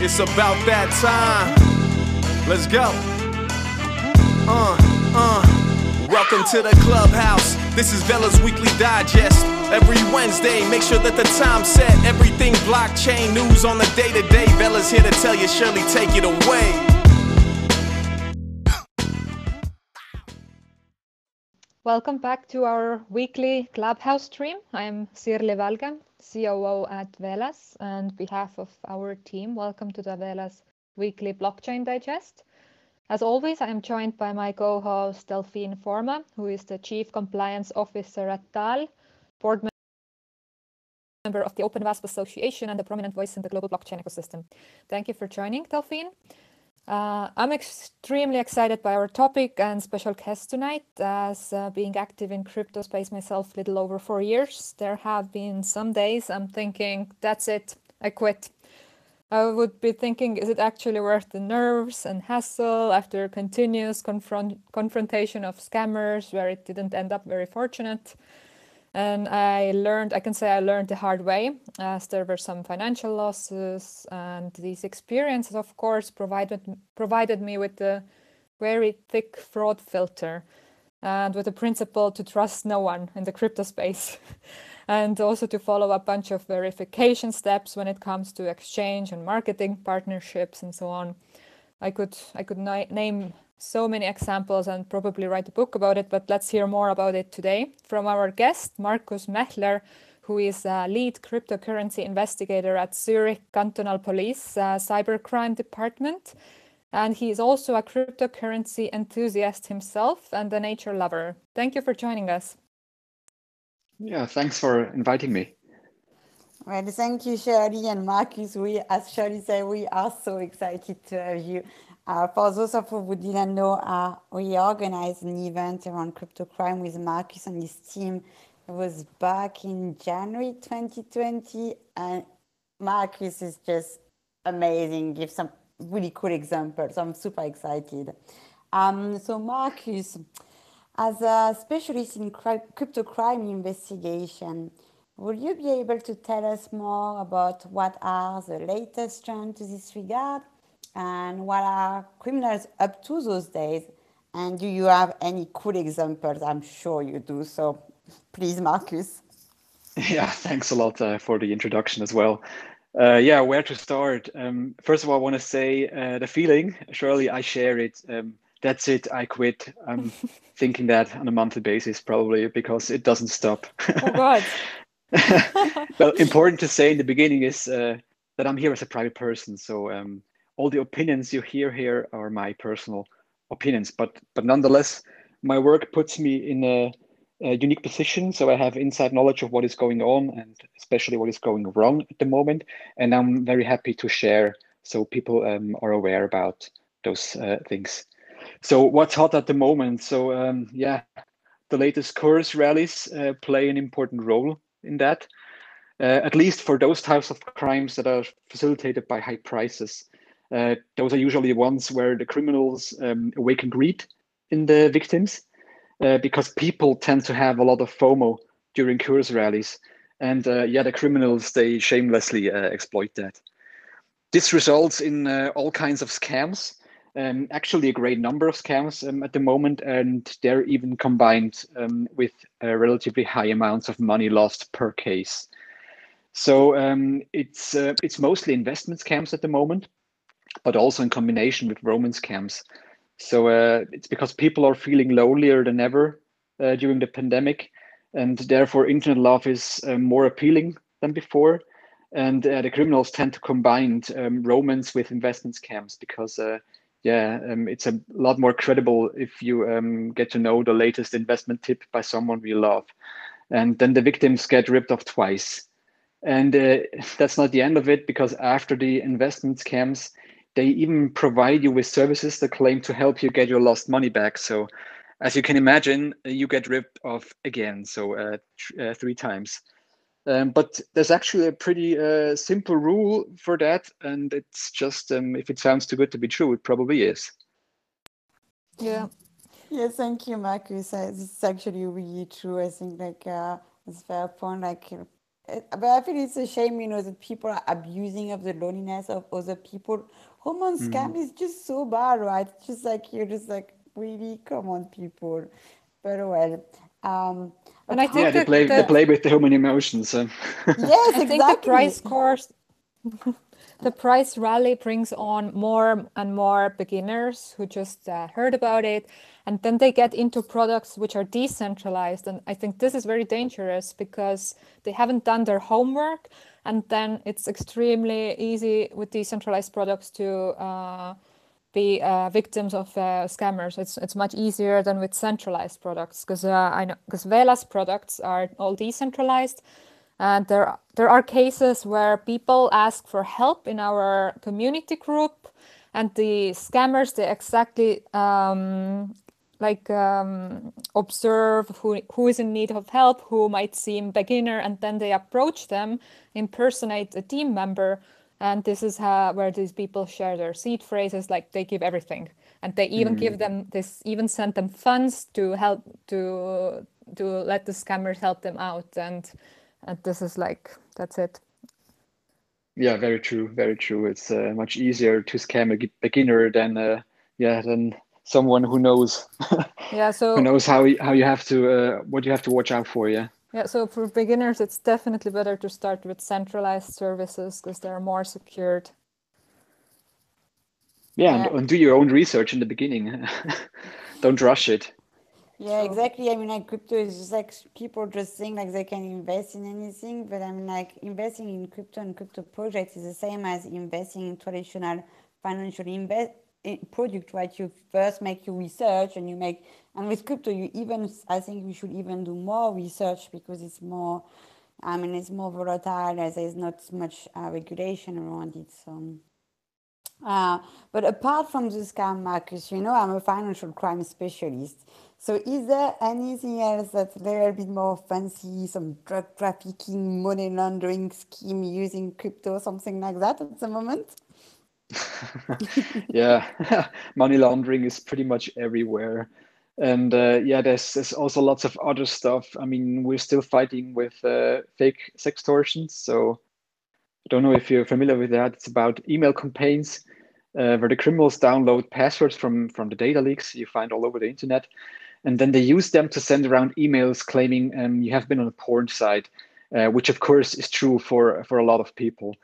It's about that time. Let's go. Uh, uh. Welcome to the clubhouse. This is Velas weekly digest. Every Wednesday, make sure that the time's set. Everything blockchain news on the day to day. Velas here to tell you, Sirli, take it away. Welcome back to our weekly Clubhouse stream. I am Sirli Valge, COO at Velas, and behalf of our team, welcome to the Velas weekly blockchain digest. As always, I am joined by my co-host Delphine Forma, who is the Chief Compliance Officer at DAL, board member of the OpenVASP Association and a prominent voice in the global blockchain ecosystem. Thank you for joining, Delphine. Uh, I'm extremely excited by our topic and special guest tonight. As uh, being active in crypto space myself, little over four years, there have been some days I'm thinking, that's it, I quit. I would be thinking, is it actually worth the nerves and hassle after continuous confront confrontation of scammers where it didn't end up very fortunate? And I learned, I can say I learned the hard way, as there were some financial losses. And these experiences, of course, provided, provided me with a very thick fraud filter and with the principle to trust no one in the crypto space. and also to follow a bunch of verification steps when it comes to exchange and marketing partnerships and so on. I could I could name so many examples and probably write a book about it, but let's hear more about it today from our guest, Markus Mächler, who is a lead cryptocurrency investigator at Zurich Cantonal Police uh, Cybercrime Department. And he is also a cryptocurrency enthusiast himself and a nature lover. Thank you for joining us. Yeah, thanks for inviting me. Well, thank you, Sirli and Markus. We, as Sirli said, we are so excited to have you uh, for those of you who didn't know, uh, we organized an event around crypto crime with Markus and his team. It was back in January 2020, and Markus is just amazing. Give some really cool examples. I'm super excited. Um, so, Markus, as a specialist in crypto crime investigation, would you be able to tell us more about what are the latest trends to this regard? And what are criminals up to those days? And do you have any cool examples? I'm sure you do. So please, Markus. Yeah, thanks a lot uh, for the introduction as well. Uh, yeah, where to start? Um, first of all, I want to say uh, the feeling, surely I share it. Um, that's it, I quit. I'm thinking that on a monthly basis, probably because it doesn't stop. Oh, God. well, important to say in the beginning is uh, that I'm here as a private person. So um, all the opinions you hear here are my personal opinions, but but nonetheless, my work puts me in a, a, unique position. So I have inside knowledge of what is going on and especially what is going wrong at the moment, and I'm very happy to share so people um, are aware about those uh, things. So what's hot at the moment? So um, yeah, the latest Curse rallies uh, play an important role in that. Uh, at least for those types of crimes that are facilitated by high prices. Uh, those are usually ones where the criminals um, awaken greed in the victims uh, because people tend to have a lot of FOMO during Curse rallies. And uh, yeah, the criminals, they shamelessly uh, exploit that. This results in uh, all kinds of scams, um, actually a great number of scams um, at the moment, and they're even combined um, with relatively high amounts of money lost per case. So um, it's uh, it's mostly investment scams at the moment, but also in combination with romance scams. So uh, it's because people are feeling lonelier than ever uh, during the pandemic, and therefore internet love is uh, more appealing than before. And uh, the criminals tend to combine um, romance with investment scams because, uh, yeah, um, it's a lot more credible if you um, get to know the latest investment tip by someone we love, and then the victims get ripped off twice. And uh, that's not the end of it because after the investment scams, they even provide you with services that claim to help you get your lost money back. So, as you can imagine, you get ripped off again, so uh, uh, three times. Um, but there's actually a pretty uh, simple rule for that, and it's just um, if it sounds too good to be true, it probably is. Yeah. Yeah, thank you, Markus. Uh, this is actually really true. I think like uh, it's fair point. Like but I feel it's a shame, you know, that people are abusing of the loneliness of other people. Hormone Mm. scam is just so bad, right? It's just like you're just like, really, come on, people. But well, um, And I think yeah, they that play they play with the human emotions. um. yes, I exactly. think the price course, the price rally brings on more and more beginners who just uh, heard about it, and then they get into products which are decentralized. And I think this is very dangerous because they haven't done their homework, and then it's extremely easy with decentralized products to uh, be uh, victims of uh, scammers. It's it's much easier than with centralized products because uh, I know because Velas products are all decentralized, and there there are cases where people ask for help in our community group, and the scammers they exactly um, like um, observe who who is in need of help, who might seem beginner, and then they approach them, impersonate a team member, and this is how where these people share their seed phrases, like they give everything, and they even give them this, even send them funds to help to to let the scammers help them out, and and this is like that's it. Yeah, very true, very true. It's uh, much easier to scam a beginner than uh, yeah than someone who knows Yeah, so who knows how you, how you have to uh, what you have to watch out for. Yeah. Yeah, so for beginners, it's definitely better to start with centralized services because they're more secured. Yeah, and, Yeah. and do your own research in the beginning. Don't rush it. Yeah, So- exactly. I mean, like crypto is just like people just think like they can invest in anything, but I mean, like investing in crypto and crypto projects is the same as investing in traditional financial invest product, right? You first make your research and you make, and with crypto, you even, I think we should even do more research because it's more, I mean, it's more volatile as there's not much uh, regulation around it. So. Uh, but apart from the scam, Markus, you know, I'm a financial crime specialist. So is there anything else that's a little bit more fancy, some drug trafficking, money laundering scheme using crypto, something like that at the moment? yeah, money laundering is pretty much everywhere. And uh, yeah, there's, there's also lots of other stuff. I mean, we're still fighting with uh, fake sextortions. So I don't know if you're familiar with that. It's about email campaigns uh, where the criminals download passwords from, from the data leaks you find all over the internet. And then they use them to send around emails claiming um, you have been on a porn site, uh, which of course is true for, for a lot of people.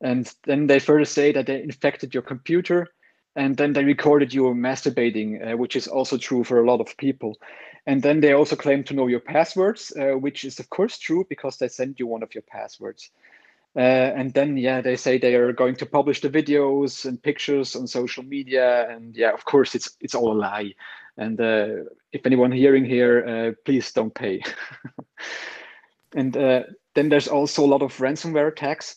And then they further say that they infected your computer and then they recorded you masturbating, uh, which is also true for a lot of people. And then they also claim to know your passwords, uh, which is of course true because they sent you one of your passwords. Uh, and then yeah, they say they are going to publish the videos and pictures on social media. And yeah, of course it's it's all a lie. And uh, if anyone hearing here, uh, please don't pay. and uh, then there's also a lot of ransomware attacks.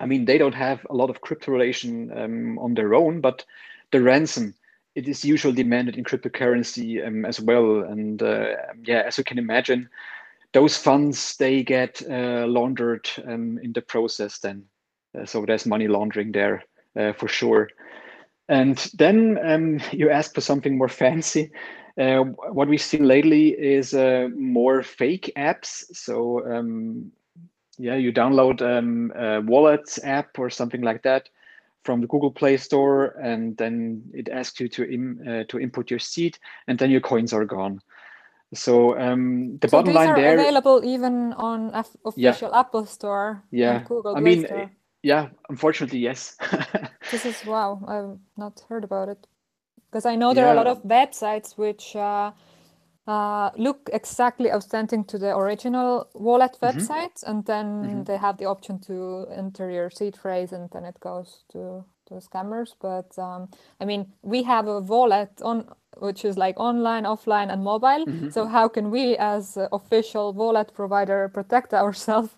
I mean, they don't have a lot of crypto relation um, on their own, but the ransom it is usually demanded in cryptocurrency um, as well. And uh, yeah, as you can imagine, those funds they get uh, laundered um, in the process. Then, uh, so there's money laundering there uh, for sure. And then um, you ask for something more fancy. Uh, what we've seen lately is uh, more fake apps. So um, yeah, you download um, a wallet app or something like that from the Google Play Store, and then it asks you to Im, uh, to input your seed, and then your coins are gone. So um, the So bottom these line are there, available even on F- Yeah. official Apple Store yeah, and Google I Play mean, Store. yeah, unfortunately, yes. This is wow, I've not heard about it. Because I know there are a lot of websites which uh, uh, look exactly authentic to the original wallet Mm-hmm. and then they have the option to enter your seed phrase, and then it goes to to scammers. But um, I mean, we have a wallet on which is like online, offline, and mobile. Mm-hmm. So how can we, as official wallet provider, protect ourselves?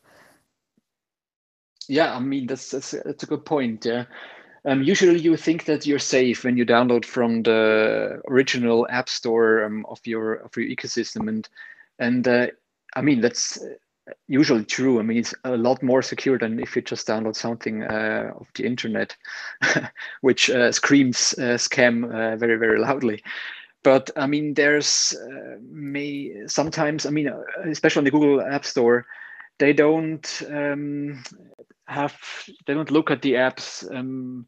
Yeah, I mean that's that's that's a good point. Yeah, um, usually you think that you're safe when you download from the original app store um, of your of your ecosystem, and and uh, I mean that's usually true. I mean it's a lot more secure than if you just download something uh, of the internet, which uh, screams uh, scam uh, very very loudly. But I mean, there's uh, may sometimes I mean, uh, especially on the Google App Store they don't um, have they don't look at the apps um,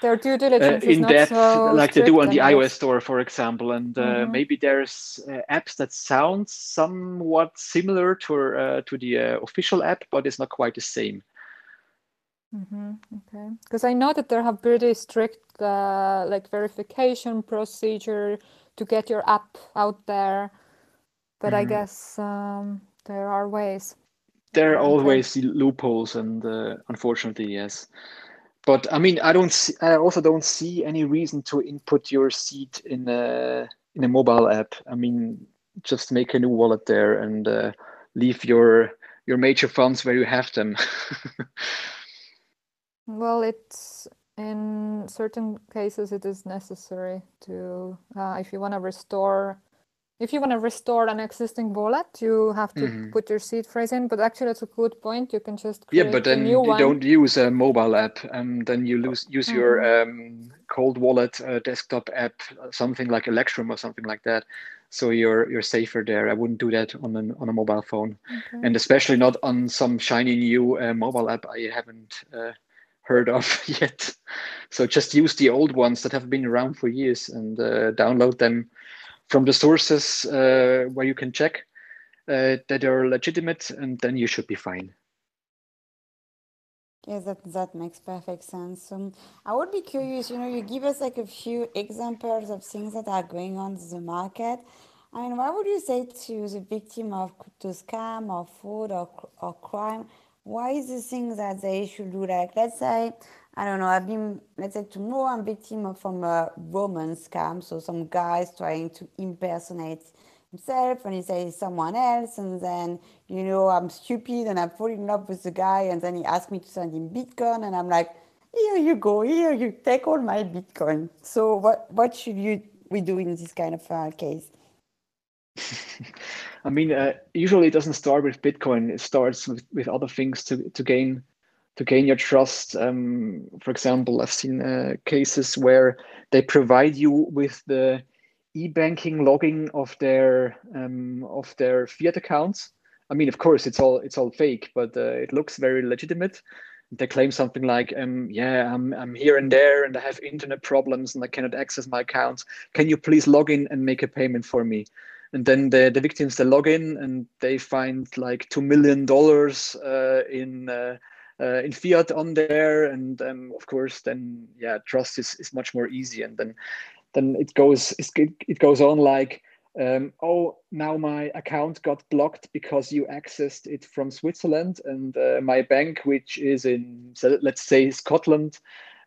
their due diligence uh, in depth so like they do on the iOS store, for example. And uh, Mhm. maybe there's uh, apps that sound somewhat similar to uh, to the uh, official app, but it's not quite the same. hmm Okay, because I know that there have pretty strict uh, like verification procedure to get your app out there, but I Mhm. guess um, there are ways. There are always loopholes, and uh, unfortunately, yes. But I mean, I don't. See, I also don't see any reason to input your seed in a in a mobile app. I mean, just make a new wallet there and uh, leave your your major funds where you have them. Well, it's in certain cases it is necessary to uh, if you want to restore if you want to restore an existing wallet, you have to Mhm. put your seed phrase in. But actually, that's a good point. You can just Yeah, but a then you one. don't use a mobile app, and then you lose use your Mm-hmm. um, cold wallet uh, desktop app, uh, something like Electrum or something like that. So you're you're safer there. I wouldn't do that on an on a mobile phone, Okay. and especially not on some shiny new uh, mobile app I haven't uh, heard of yet. So just use the old ones that have been around for years and uh, download them from the sources uh, where you can check uh, that are legitimate, and then you should be fine. Yes, that, that makes perfect sense. Um, I would be curious, you know, you give us like a few examples of things that are going on in the market. I mean, what would you say to the victim of crypto scam or fraud or, or crime? Why is the thing that they should do? Like, let's say, I don't know, I've been, let's say tomorrow I'm victim of from a romance scam. So some guy's trying to impersonate himself and he says someone else and then you know i'm stupid and i fall in love with the guy and then he asks me to send him bitcoin and i'm like here you go here you take all my bitcoin so what what should you we do in this kind of uh, case I mean, uh, usually it doesn't start with Bitcoin. It starts with, with other things to, to gain to gain your trust. Um, for example, I've seen uh, cases where they provide you with the e-banking logging of their um, of their fiat accounts. I mean, of course, it's all it's all fake, but uh, it looks very legitimate. They claim something like, um, "Yeah, I'm I'm here and there, and I have internet problems, and I cannot access my accounts. Can you please log in and make a payment for me?" and then the, the victims they log in and they find like two million dollars uh, in uh, uh, in fiat on there. And um, of course then yeah trust is, is much more easy. And then then it goes it, it goes on like um, oh now my account got blocked because you accessed it from switzerland. And uh, my bank which is in let's say scotland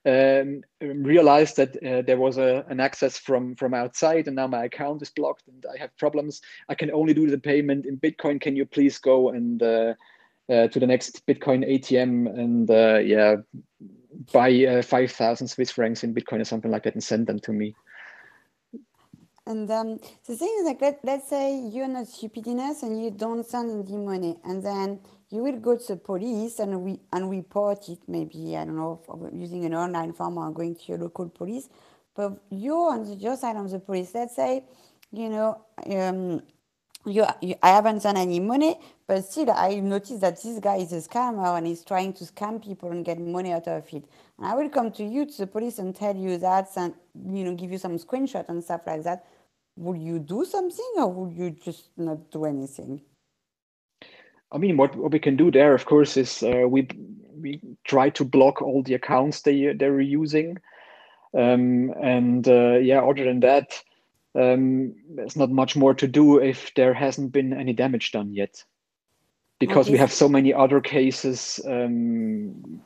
um, realized that uh, there was a, an access from from outside. And now my account is blocked and i have problems. I can only do the payment in bitcoin. Can you please go and uh, uh, to the next bitcoin atm and uh, yeah buy uh, 5000 swiss francs in bitcoin or something like that and send them to me. And um, the thing is like let, let's say you're not stupid enough and you don't send the money and then you will go to the police and we and report it maybe i don't know using an online form or going to your local police. But you're on the, your side of the police let's say you know um, you, you, I haven't done any money, but still I noticed that this guy is a scammer and he's trying to scam people and get money out of it. And I will come to you, to the police, and tell you that, and you know, give you some screenshot and stuff like that. Will you do something, or will you just not do anything? I mean, what, what we can do there, of course, is uh, we we try to block all the accounts they they're using, um, and uh, yeah, other than that, um, there's not much more to do if there hasn't been any damage done yet, because we have so many other cases um,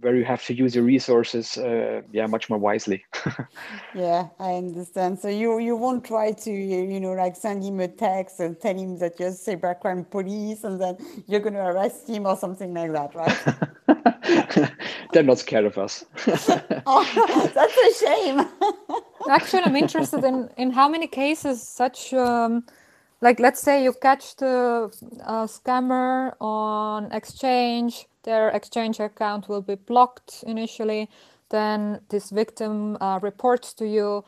where you have to use your resources, uh, yeah, much more wisely. Yeah, I understand. So you you won't try to you know like send him a text and tell him that you're cybercrime police and then you're going to arrest him or something like that, right? they're not scared of us. oh, that's a shame. Actually, I'm interested in in how many cases such um, like let's say you catch the uh, scammer on exchange their exchange account will be blocked initially then this victim uh, reports to you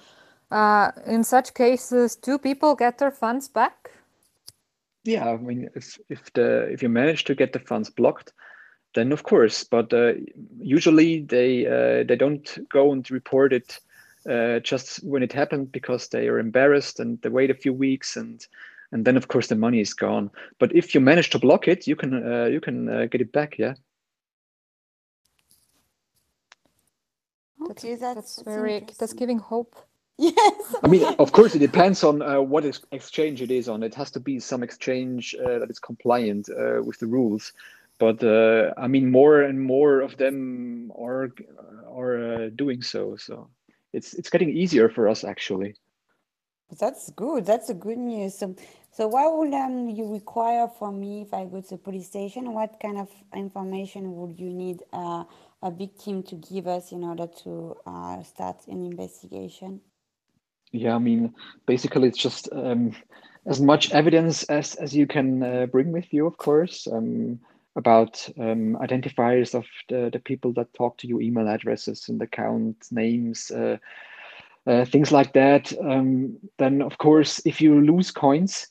uh, in such cases do people get their funds back yeah, I mean, if if the if you manage to get the funds blocked, then of course. But uh, usually they uh, they don't go and report it uh, just when it happened because they are embarrassed and they wait a few weeks and and then of course the money is gone. But if you manage to block it, you can uh, you can uh, get it back. Yeah. Okay, that's, that's very that's giving hope. Yes. I mean, of course, it depends on uh, what exchange it is on. It has to be some exchange uh, that is compliant uh, with the rules. But uh, I mean, more and more of them are are uh, doing so. So it's it's getting easier for us actually. That's good. That's a good news. So, so what would um, you require from me if I go to the police station? What kind of information would you need uh, a victim to give us in order to uh, start an investigation? Yeah, I mean, basically, it's just um, as much evidence as as you can uh, bring with you, of course, um, about um, identifiers of the, the people that talk to you, email addresses and account names, uh, uh, things like that. Um, then, of course, if you lose coins,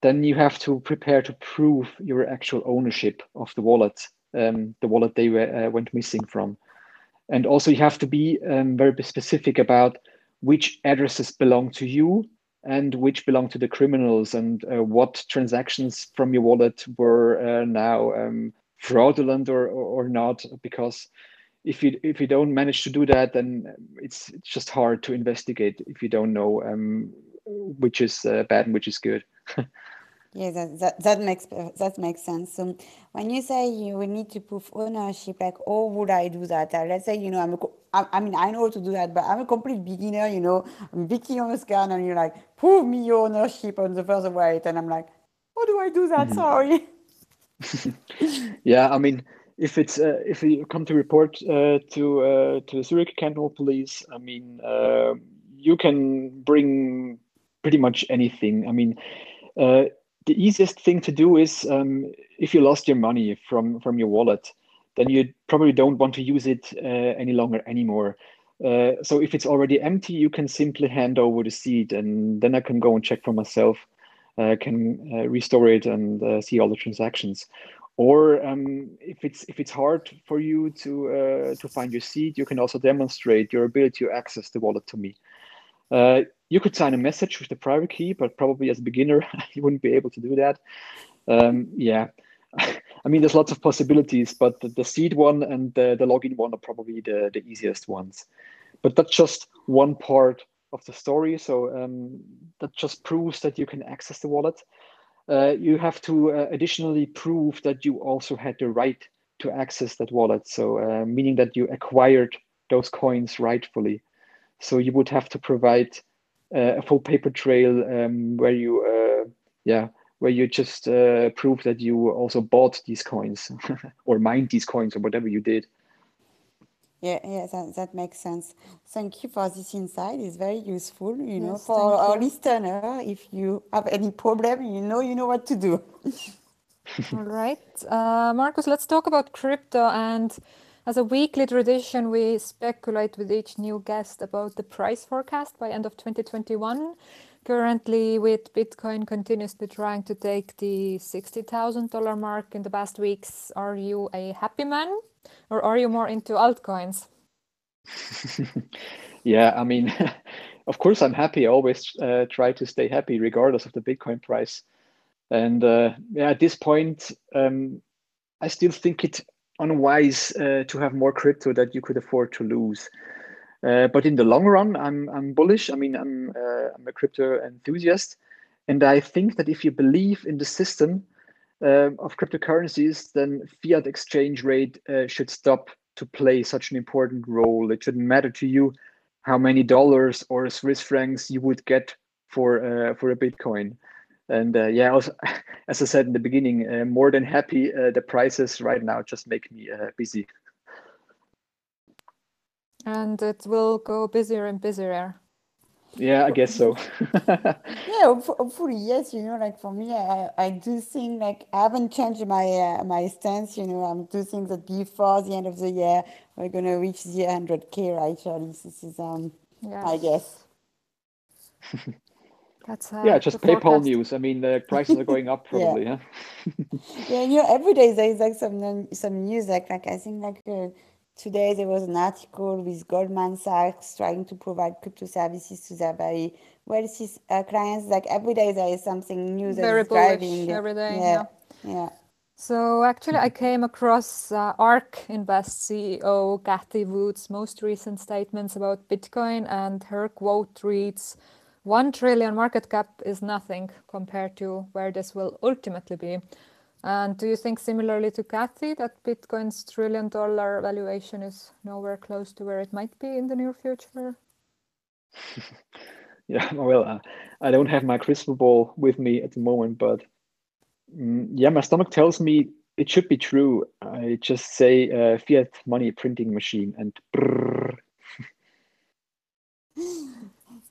then you have to prepare to prove your actual ownership of the wallet, um, the wallet they uh, went missing from. And also, you have to be um, very specific about which addresses belong to you and which belong to the criminals and uh, what transactions from your wallet were uh, now um, fraudulent or, or, not because if you if you don't manage to do that then it's it's just hard to investigate if you don't know um, which is uh, bad and which is good Yeah, that, that, that makes that makes sense. So when you say you will need to prove ownership, like, oh, would I do that? Uh, let's say, you know, I'm a, I, I mean, I know how to do that, but I'm a complete beginner, you know, I'm Vicky on the scan and you're like, prove me your ownership on the first weight. And I'm like, how do I do that? Mm-hmm. Sorry. yeah, I mean, if it's uh, if you come to report uh, to uh, to the Zurich Cantonal Police, I mean, uh, you can bring pretty much anything. I mean, uh, the easiest thing to do is um, if you lost your money from from your wallet, then you probably don't want to use it uh, any longer anymore. Uh, so if it's already empty, you can simply hand over the seed, and then I can go and check for myself. Uh, can uh, restore it and uh, see all the transactions. Or um, if it's if it's hard for you to uh, to find your seed, you can also demonstrate your ability to access the wallet to me. You could sign a message with the private key, but probably as a beginner, you wouldn't be able to do that. Um, yeah, I mean, there's lots of possibilities, but the, the seed one and the, the login one are probably the, the easiest ones. But that's just one part of the story. So um, that just proves that you can access the wallet. Uh, you have to uh, additionally prove that you also had the right to access that wallet. So uh, meaning that you acquired those coins rightfully. So you would have to provide a full paper trail um, where you, uh, yeah, where you just uh, prove that you also bought these coins or mined these coins or whatever you did. Yeah, yeah, that, that makes sense. Thank you for this insight. It's very useful, you know, yes, for our you. listener. If you have any problem, you know, you know what to do. All right, uh, Markus, let's talk about crypto and as a weekly tradition, we speculate with each new guest about the price forecast by end of 2021. Currently, with Bitcoin continuously trying to take the $60,000 mark in the past weeks, are you a happy man or are you more into altcoins? yeah, I mean, of course, I'm happy. I always uh, try to stay happy regardless of the Bitcoin price. And uh, yeah, at this point, um, I still think it unwise uh, to have more crypto that you could afford to lose. Uh, but in the long run, I'm I'm bullish. I mean, I'm uh, I'm a crypto enthusiast, and I think that if you believe in the system uh, of cryptocurrencies, then fiat exchange rate uh, should stop to play such an important role. It shouldn't matter to you how many dollars or Swiss francs you would get for uh, for a Bitcoin. And uh, yeah, also, as I said in the beginning, uh, more than happy. Uh, the prices right now just make me uh, busy. And it will go busier and busier. Yeah, I guess so. yeah, hopefully, yes. You know, like for me, I, I do think like I haven't changed my uh, my stance. You know, I'm do think that before the end of the year we're gonna reach the 100k. Right, Charlie? This is um, yeah. I guess. That's uh, yeah, just PayPal forecast. news. I mean, the prices are going up probably. yeah. Yeah, you know, every day there is like some some news. Like, like I think like uh, today there was an article with Goldman Sachs trying to provide crypto services to their very wealthy uh, clients. Like every day there is something new that Very is driving. every day. Yeah, Yeah. yeah. So actually, I came across uh, ARK Invest CEO Cathie Wood's most recent statements about Bitcoin, and her quote reads, "One trillion market cap is nothing compared to where this will ultimately be." And do you think similarly to Cathie that Bitcoin's trillion dollar valuation is nowhere close to where it might be in the near future? Yeah, well, uh, I don't have my crystal ball with me at the moment, but mm, yeah, my stomach tells me it should be true. I just say uh, fiat money printing machine and brrr.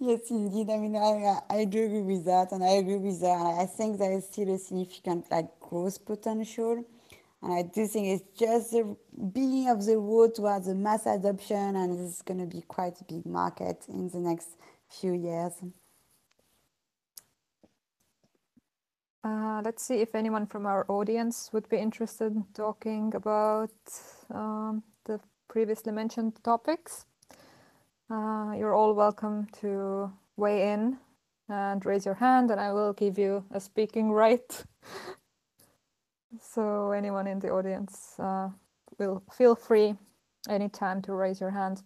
Yes, indeed. I mean, I, I do agree with that, and I agree with that. I think there is still a significant like growth potential, and I do think it's just the beginning of the road towards the mass adoption, and it's going to be quite a big market in the next few years. Uh, let's see if anyone from our audience would be interested in talking about um, the previously mentioned topics. Uh, you're all welcome to weigh in and raise your hand, and I will give you a speaking right. so, anyone in the audience uh, will feel free anytime to raise your hand.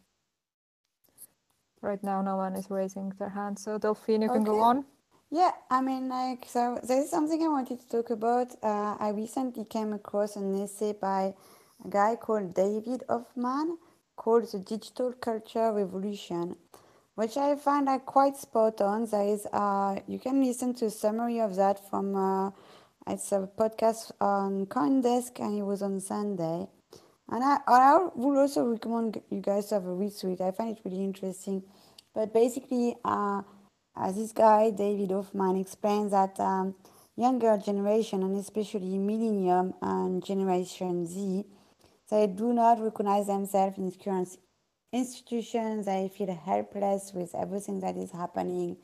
Right now, no one is raising their hand, so Delphine, you can go on. Yeah, I mean, like, so there's something I wanted to talk about. Uh, I recently came across an essay by a guy called David Hoffman called The Digital Culture Revolution, which I find like quite spot on. There is, uh, you can listen to a summary of that from, uh, it's a podcast on CoinDesk and it was on Sunday. And I, I would also recommend you guys to have a read through it. I find it really interesting. But basically, uh, this guy, David Hoffman, explains that um, younger generation, and especially Millennium and Generation Z, they do not recognize themselves in current institutions. They feel helpless with everything that is happening.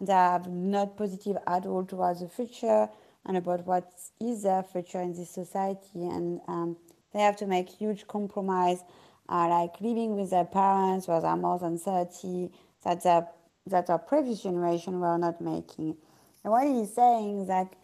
They are not positive at all towards the future and about what is their future in this society. And um, they have to make huge compromise, uh, like living with their parents who are more than 30, that their that our previous generation were not making. And what he's saying is that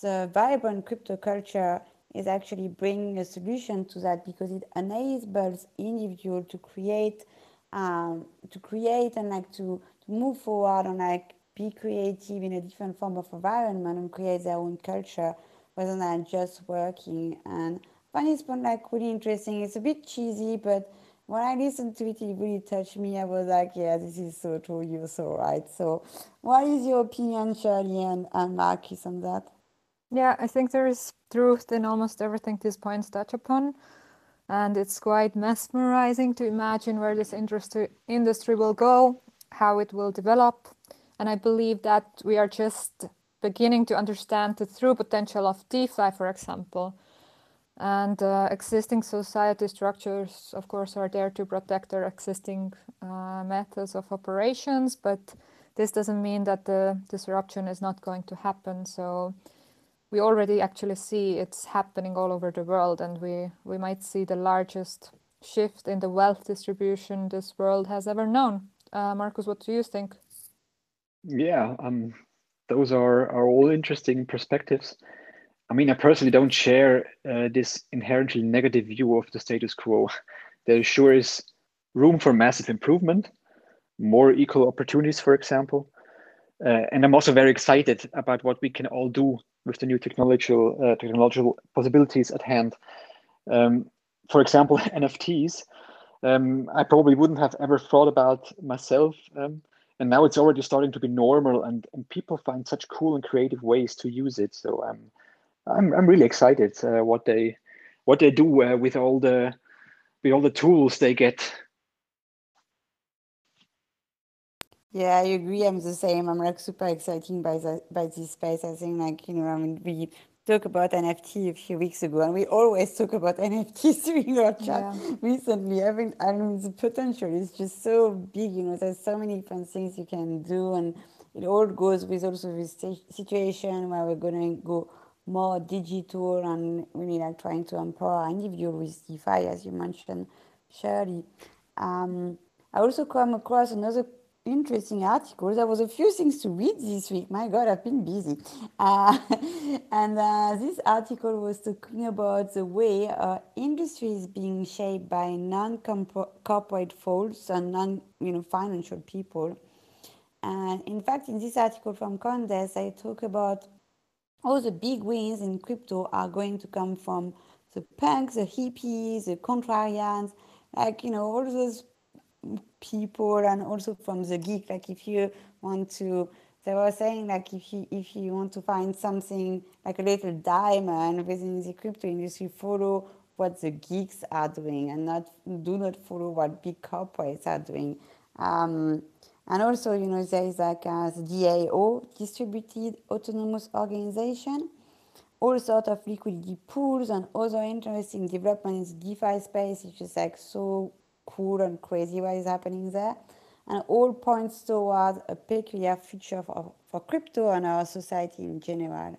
the vibrant crypto culture is actually bringing a solution to that because it enables individual to create, um, to create and like to, to move forward and like be creative in a different form of environment and create their own culture rather than just working. And I find this point like really interesting. It's a bit cheesy, but when I listened to it, it really touched me. I was like, yeah, this is so true. You're so right. So, what is your opinion, Sirli and, and Markus, on that? Yeah, I think there is truth in almost everything these points touch upon. And it's quite mesmerizing to imagine where this industry, industry will go, how it will develop. And I believe that we are just beginning to understand the true potential of DeFi, for example. And uh, existing society structures, of course, are there to protect their existing uh, methods of operations, but this doesn't mean that the disruption is not going to happen. So we already actually see it's happening all over the world, and we, we might see the largest shift in the wealth distribution this world has ever known. Uh, Markus, what do you think? Yeah, um, those are, are all interesting perspectives. I mean, I personally don't share uh, this inherently negative view of the status quo. There sure is room for massive improvement, more equal opportunities, for example. Uh, and I'm also very excited about what we can all do with the new technological uh, technological possibilities at hand. Um, for example, NFTs. Um, I probably wouldn't have ever thought about myself, um, and now it's already starting to be normal, and, and people find such cool and creative ways to use it. So um, I'm I'm really excited uh, what they what they do uh, with all the with all the tools they get. Yeah, I agree. I'm the same. I'm like super excited by the, by this space. I think like you know, I mean, we talked about NFT a few weeks ago, and we always talk about NFTs during our chat Yeah. recently. I mean, I mean, the potential is just so big. You know, there's so many fun things you can do, and it all goes with also this situation where we're going to go more digital and really like trying to empower individual with DeFi, as you mentioned, Sirli. Um, I also come across another interesting article. There was a few things to read this week. My God, I've been busy. Uh, and uh, this article was talking about the way uh, industry is being shaped by non-corporate folks and non, you know, financial people. And in fact, in this article from CoinDesk, I talk about all the big wins in crypto are going to come from the punks, the hippies, the contrarians, like, you know, all those people and also from the geek. Like if you want to, they were saying like if you, if you want to find something like a little diamond within the crypto industry, follow what the geeks are doing and not do not follow what big corporates are doing. Um, and also, you know, there is like a DAO, distributed autonomous organization, all sort of liquidity pools and other interesting developments in DeFi space, which is like so cool and crazy what is happening there. And all points toward a peculiar future for, for crypto and our society in general.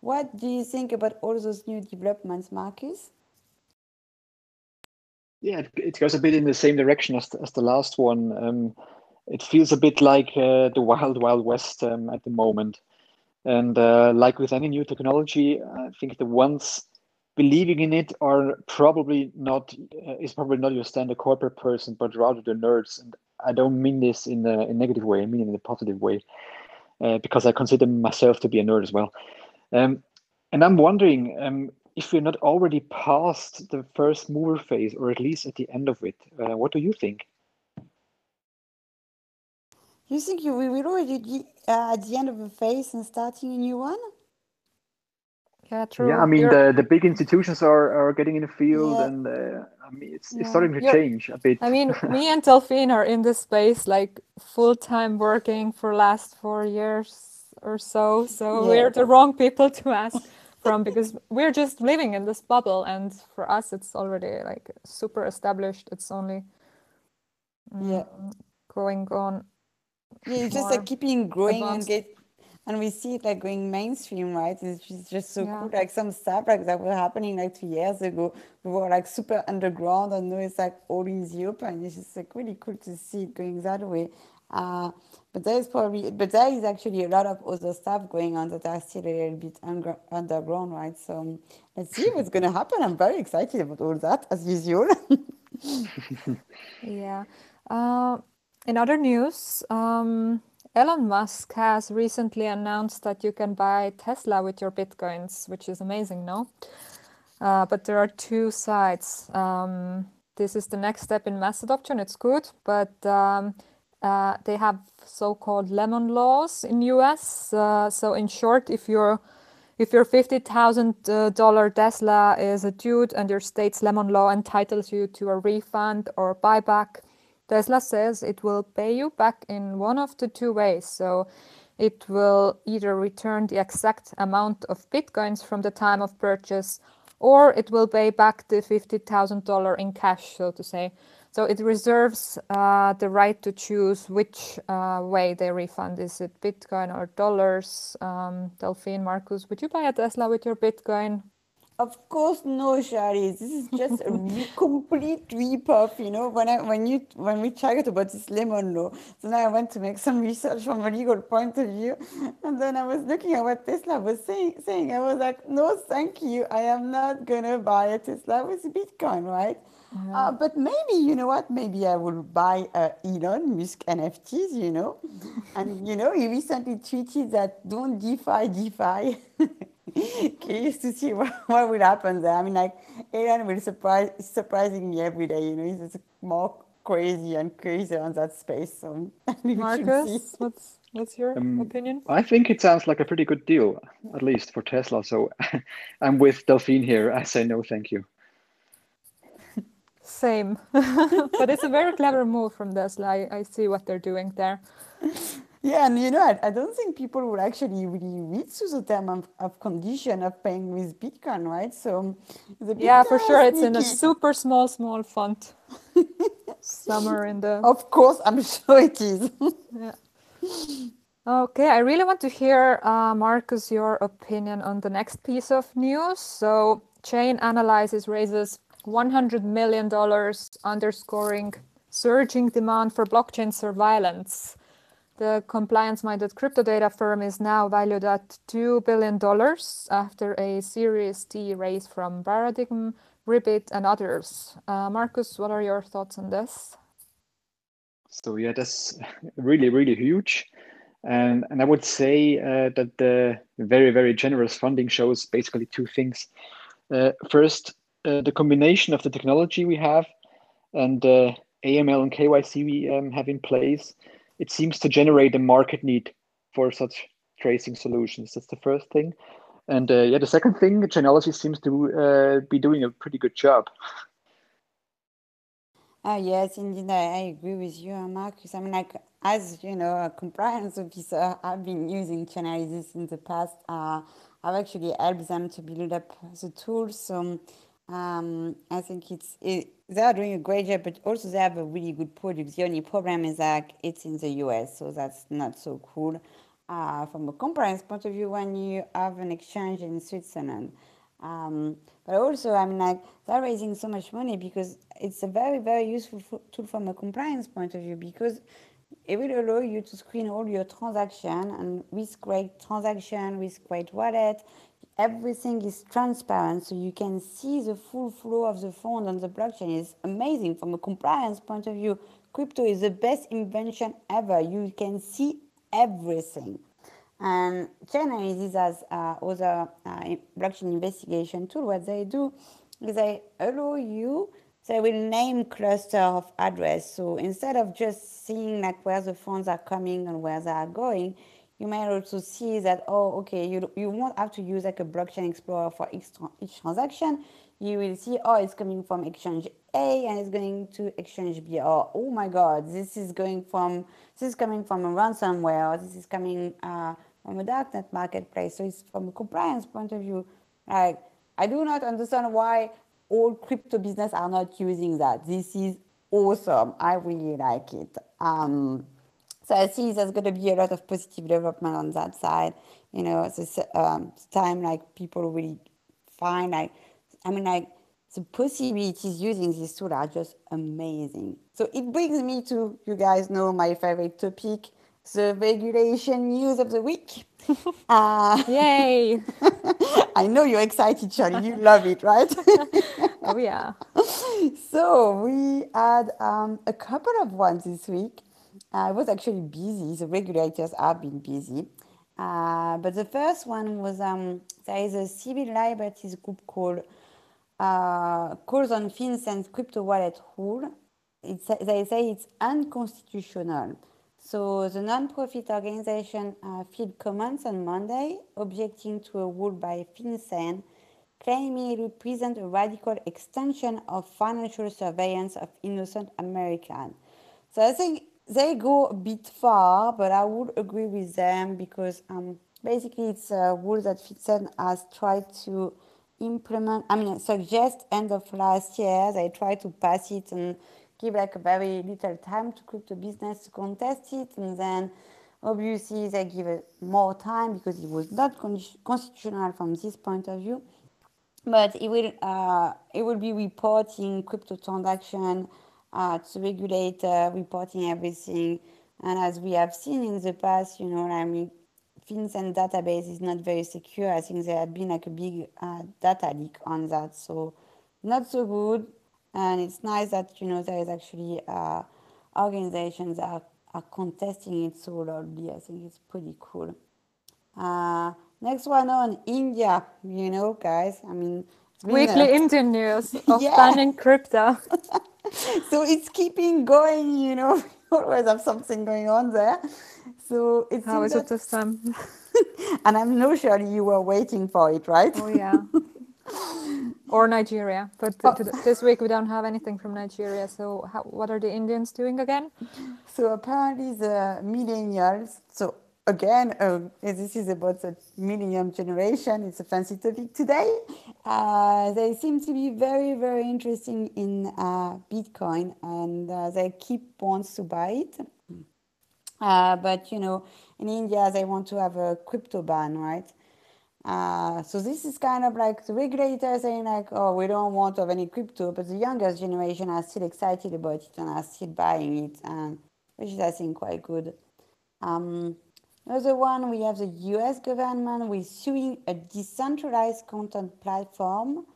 What do you think about all those new developments, Markus? Yeah, it, goes a bit in the same direction as the, as the last one. Um, it feels a bit like uh, the wild wild west um, at the moment and uh, like with any new technology i think the ones believing in it are probably not uh, is probably not your standard corporate person but rather the nerds. And i don't mean this in a, a negative way i mean it in a positive way uh, because i consider myself to be a nerd as well. Um, and i'm wondering um, if we're not already past the first mover phase or at least at the end of it uh, what do you think? You think you, we will already uh, at the end of a phase and starting a new one? Yeah, true. Yeah, I mean the, the big institutions are, are getting in the field, yeah. and uh, I mean it's, yeah. it's starting to You're, change a bit. I mean, me and Delphine are in this space like full time working for last four years or so. So yeah. we're the wrong people to ask from because we're just living in this bubble, and for us it's already like super established. It's only mm, yeah going on yeah, just like keeping growing advanced. and get and we see it like going mainstream, right? It's just, so yeah. cool. Like some stuff like that were happening like two years ago. We were like super underground and now it's like all in the open. It's just like really cool to see it going that way. Uh, but there is probably, but there is actually a lot of other stuff going on that are still a little bit under, underground, right? So um, let's see what's going to happen. I'm very excited about all that as usual. yeah. Uh, in other news, um, Elon Musk has recently announced that you can buy Tesla with your bitcoins, which is amazing, no? Uh, but there are two sides. Um, this is the next step in mass adoption. It's good, but um, uh, they have so-called lemon laws in US. Uh, so in short, if your if your fifty thousand dollar Tesla is a dude and your state's lemon law entitles you to a refund or buyback, Tesla says it will pay you back in one of the two ways. So it will either return the exact amount of bitcoins from the time of purchase or it will pay back the $50,000 in cash, so to say. So it reserves uh, the right to choose which uh, way they refund. Is it Bitcoin or dollars? Um, Delphine, Markus, would you buy a Tesla with your Bitcoin? Of course, no, Shari. This is just a re- complete rip-off. You know, when I when you when we talked about this lemon law, so now I went to make some research from a legal point of view, and then I was looking at what Tesla was saying. Saying I was like, no, thank you. I am not gonna buy a Tesla with Bitcoin, right? Uh, but maybe you know what? Maybe I will buy uh, Elon Musk NFTs. You know, and you know he recently tweeted that don't DeFi DeFi. Curious to see what, what will happen there. I mean, like Elon will surprise surprising me every day. You know, he's just more crazy and crazy on that space. So Markus, what's what's your um, opinion? I think it sounds like a pretty good deal, at least for Tesla. So I'm with Delphine here. I say no, thank you. Same, but it's a very clever move from Tesla. I, I see what they're doing there. Yeah, and you know, I, I don't think people will actually really read through the term of, of condition of paying with Bitcoin, right? So, yeah, for sure, it's in a super small, small font. Somewhere in the. Of course, I'm sure it is. yeah. Okay, I really want to hear, uh, Markus, your opinion on the next piece of news. So, Chainalysis raises $100 million, underscoring surging demand for blockchain surveillance. The compliance minded crypto data firm is now valued at $2 billion after a Series D raise from Paradigm, Ribbit, and others. Uh, Markus, what are your thoughts on this? So, yeah, that's really, really huge. And, and I would say uh, that the very, very generous funding shows basically two things. Uh, first, uh, the combination of the technology we have and the AML and KYC we um, have in place, it seems to generate a market need for such tracing solutions. That's the first thing. And uh, yeah, the second thing, Chainalysis seems to uh, be doing a pretty good job. Uh, yes, indeed, I, I agree with you, Markus. I mean, like, as you know, a compliance officer, I've been using Chainalysis in the past. Uh, I've actually helped them to build up the tools. So um, I think it's it, they are doing a great job, but also they have a really good product. The only problem is that it's in the US, so that's not so cool uh, from a compliance point of view when you have an exchange in Switzerland. Um, but also, I mean, like they're raising so much money because it's a very, very useful tool from a compliance point of view because it will allow you to screen all your transaction and risk rate transaction, risk rate wallet. Everything is transparent, so you can see the full flow of the fund on the blockchain. It's amazing from a compliance point of view. Crypto is the best invention ever. You can see everything. And Chainalysis has uh, other uh, blockchain investigation tool. What they do is they allow you they will name cluster of address. So instead of just seeing like where the funds are coming and where they are going, you might also see that, oh, okay, you, you won't have to use like a blockchain explorer for each, each transaction. You will see, oh, it's coming from exchange A and it's going to exchange B. Or, oh my God, this is going from, this is coming from a ransomware, or this is coming uh, from a darknet marketplace. So it's from a compliance point of view, like, I do not understand why all crypto business are not using that. This is awesome. I really like it. Um, so I see there's going to be a lot of positive development on that side. You know, this um, time like people really find like, I mean, like the possibilities using this tool are just amazing. So it brings me to you guys know my favorite topic, the regulation news of the week. uh, Yay! I know you're excited, Charlie. You love it, right? oh, yeah. so we had um, a couple of ones this week. I was actually busy. The regulators have been busy. Uh, but the first one was um, there is a civil liberties group called uh, Calls on FinCEN's Crypto Wallet Rule. It's, they say it's unconstitutional. So the non-profit organization uh, filed comments on Monday, objecting to a rule by FinCEN, claiming it represents a radical extension of financial surveillance of innocent Americans. So I think they go a bit far, but I would agree with them because um, basically it's a rule that FinCEN has tried to implement, I mean, suggest end of last year. They tried to pass it and give like a very little time to crypto business to contest it, and then obviously they give it more time because it was not con- constitutional from this point of view. But it will uh, it will be reporting crypto transaction uh, to regulator, reporting everything. And as we have seen in the past, you know, I mean, FinCEN database is not very secure. I think there had been like a big uh, data leak on that, so not so good and it's nice that you know there is actually uh, organizations that are, are contesting it so loudly. I think it's pretty cool. Uh, next one on India, you know, guys. I mean, weekly a... Indian news of yeah. banning crypto. so it's keeping going, you know. always have something going on there. So it's how is it this time? and I'm not sure you were waiting for it, right? Oh yeah or Nigeria. But oh. this week we don't have anything from Nigeria. So how, what are the Indians doing again? So apparently the millennials. So again, uh, this is about the millennium generation. It's a fancy topic today. Uh, they seem to be very, very interesting in uh, Bitcoin, and uh, they keep wants to buy it. Uh, but you know, in India, they want to have a crypto ban, right? Uh, so this is kind of like the regulator saying like, oh, we don't want to have any crypto, but the youngest generation are still excited about it and are still buying it, and which is I think quite good. Um, another one, we have the U.S. government with suing a decentralized content platform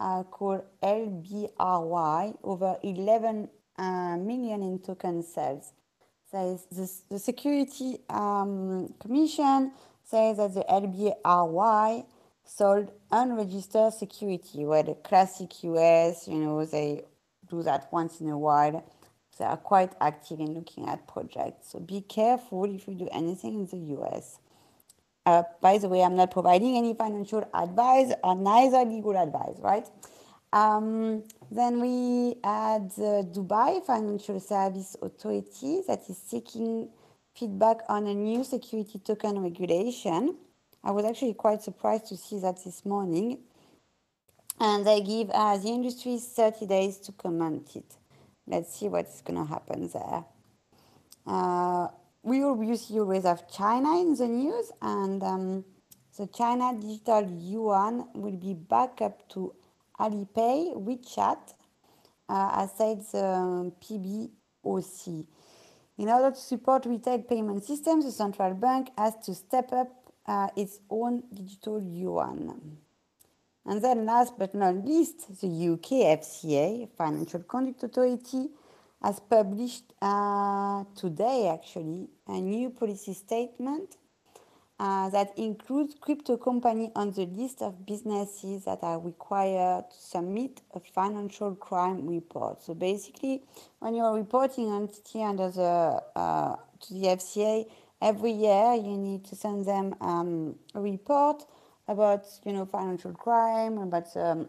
uh, called LBRY over 11 uh, million in token sales. The, the Security um, Commission says that the LBRY sold unregistered security, where the classic US, you know, they do that once in a while. They are quite active in looking at projects. So be careful if you do anything in the US. Uh, by the way, I'm not providing any financial advice or neither legal advice, right? Um, then we had the Dubai Financial Service Authority that is seeking feedback on a new security token regulation. I was actually quite surprised to see that this morning. And they give uh, the industry 30 days to comment it. Let's see what's going to happen there. Uh, we obviously always have China in the news, and um, the China digital yuan will be back up to Alipay, WeChat, uh, as said the PBOC. In order to support retail payment systems, the central bank has to step up uh, its own digital yuan. And then last but not least, the UK FCA, Financial Conduct Authority, has published uh, today actually a new policy statement uh, that includes crypto company on the list of businesses that are required to submit a financial crime report. So basically, when you're reporting entity under the uh, to the FCA every year, you need to send them um, a report about you know financial crime, about um,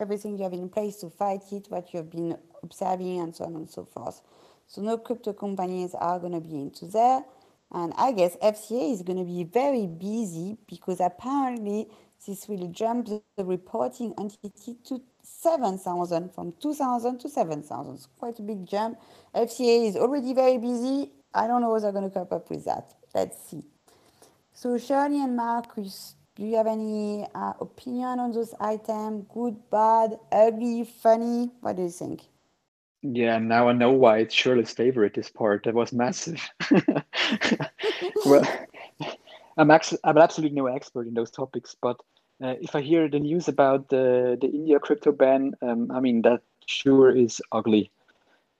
everything you have in place to fight it, what you've been observing, and so on and so forth. So no crypto companies are going to be into there. And I guess FCA is going to be very busy because apparently this will jump the reporting entity to 7,000 from 2,000 to 7,000. It's quite a big jump. FCA is already very busy. I don't know how they're going to cope up with that. Let's see. So Sirli and Markus, do you have any uh, opinion on those items? Good, bad, ugly, funny? What do you think? Yeah, now I know why it's Sirli's favorite. This part that was massive. well, I'm actually I'm absolutely no expert in those topics, but uh, if I hear the news about the the India crypto ban, um, I mean that sure is ugly.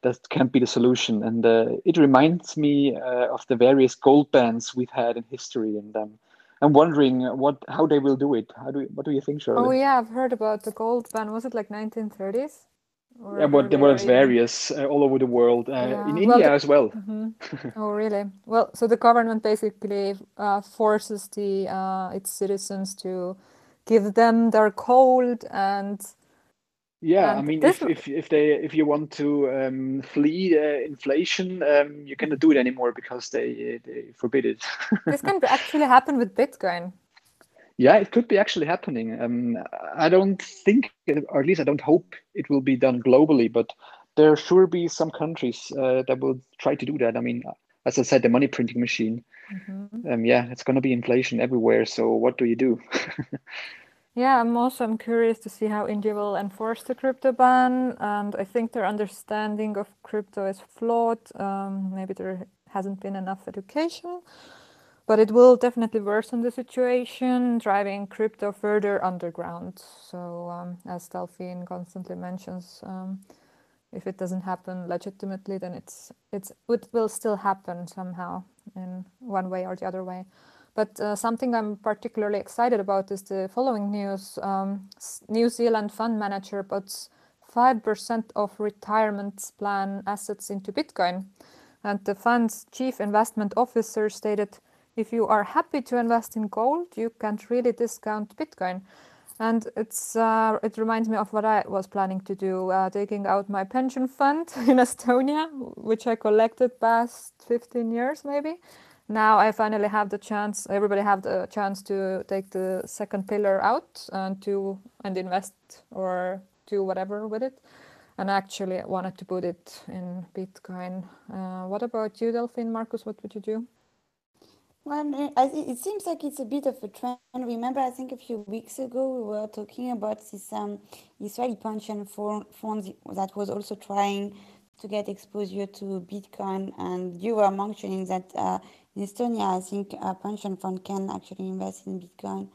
That can't be the solution, and uh, it reminds me uh, of the various gold bans we've had in history, and um, I'm wondering what how they will do it. How do you, what do you think, Sirli? Oh yeah, I've heard about the gold ban. Was it like 1930s? yeah, but there were various uh, all over the world, uh, yeah. in well, India the, as well. Mm-hmm. oh, really? Well, so the government basically uh, forces the uh, its citizens to give them their gold and. Yeah, I mean, if, if if they if you want to um, flee uh, inflation, um, you cannot do it anymore because they they forbid it. this can actually happen with Bitcoin. Yeah, it could be actually happening. Um, I don't think, or at least I don't hope it will be done globally, but there sure be some countries uh, that will try to do that. I mean, as I said, the money printing machine. Mm-hmm. Um, yeah, it's going to be inflation everywhere. So what do you do? yeah, I'm also I'm curious to see how India will enforce the crypto ban, and I think their understanding of crypto is flawed. Um, maybe there hasn't been enough education but it will definitely worsen the situation, driving crypto further underground. So, um, as Delphine constantly mentions, um, if it doesn't happen legitimately, then it's it's it will still happen somehow in one way or the other way. But uh, something I'm particularly excited about is the following news: um, New Zealand fund manager puts five percent of retirement plan assets into Bitcoin, and the fund's chief investment officer stated if you are happy to invest in gold, you can't really discount Bitcoin. And it's uh, it reminds me of what I was planning to do, uh, taking out my pension fund in Estonia, which I collected past 15 years maybe. Now I finally have the chance. Everybody have the chance to take the second pillar out and to and invest or do whatever with it. and actually I wanted to put it in Bitcoin. Uh, what about you, Delphine? Markus, what would you do? Well, it seems like it's a bit of a trend. Remember, I think a few weeks ago we were talking about this um, Israeli pension fund that was also trying to get exposure to Bitcoin, and you were mentioning that uh, in Estonia, I think a pension fund can actually invest in Bitcoin.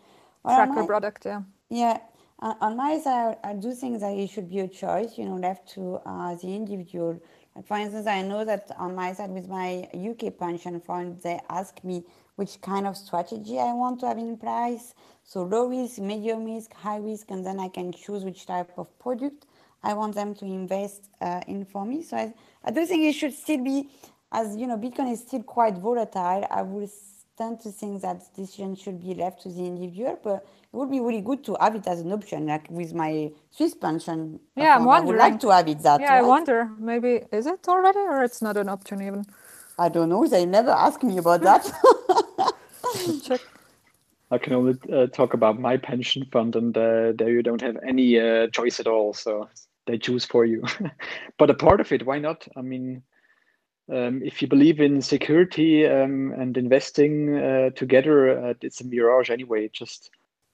Well, Tracker my, product, yeah. Yeah. Uh, on my side, I do think that it should be a choice, you know, left to uh, the individual for instance, I know that on my side with my UK pension fund, they ask me which kind of strategy I want to have in place. So low risk, medium risk, high risk, and then I can choose which type of product I want them to invest uh, in for me. So I, I do think it should still be, as you know, Bitcoin is still quite volatile. I would tend to think that decision should be left to the individual, but it would be really good to have it as an option, like with my Swiss pension. Yeah, I'm wondering. I would like to have it that. Yeah, right? I wonder. Maybe is it already, or it's not an option even? I don't know. They never ask me about that. Check. I can only uh, talk about my pension fund, and uh, there you don't have any uh, choice at all. So they choose for you. but a part of it, why not? I mean, um, if you believe in security um, and investing uh, together, uh, it's a mirage anyway. Just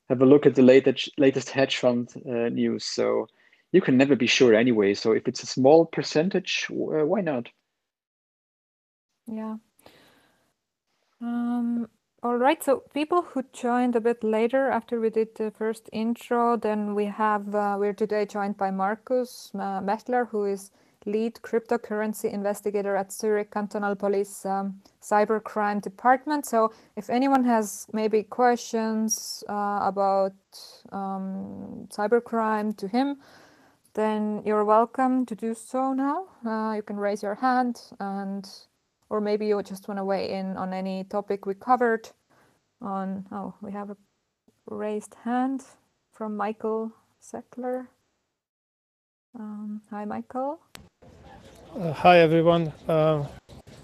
have a look at the latest latest hedge fund uh, news. So you can never be sure anyway. So if it's a small percentage, uh, why not? Yeah. Um, all right. So people who joined a bit later after we did the first intro, then we have uh, we're today joined by Markus uh, who is lead cryptocurrency investigator at Zurich Cantonal Police um, Cybercrime Department. So, if anyone has maybe questions uh, about um, cybercrime to him, then you're welcome to do so now. Uh, you can raise your hand, and or maybe you just want to weigh in on any topic we covered. On oh, we have a raised hand from Michael Seckler. Um, hi, Michael. Uh, hi, everyone. Uh,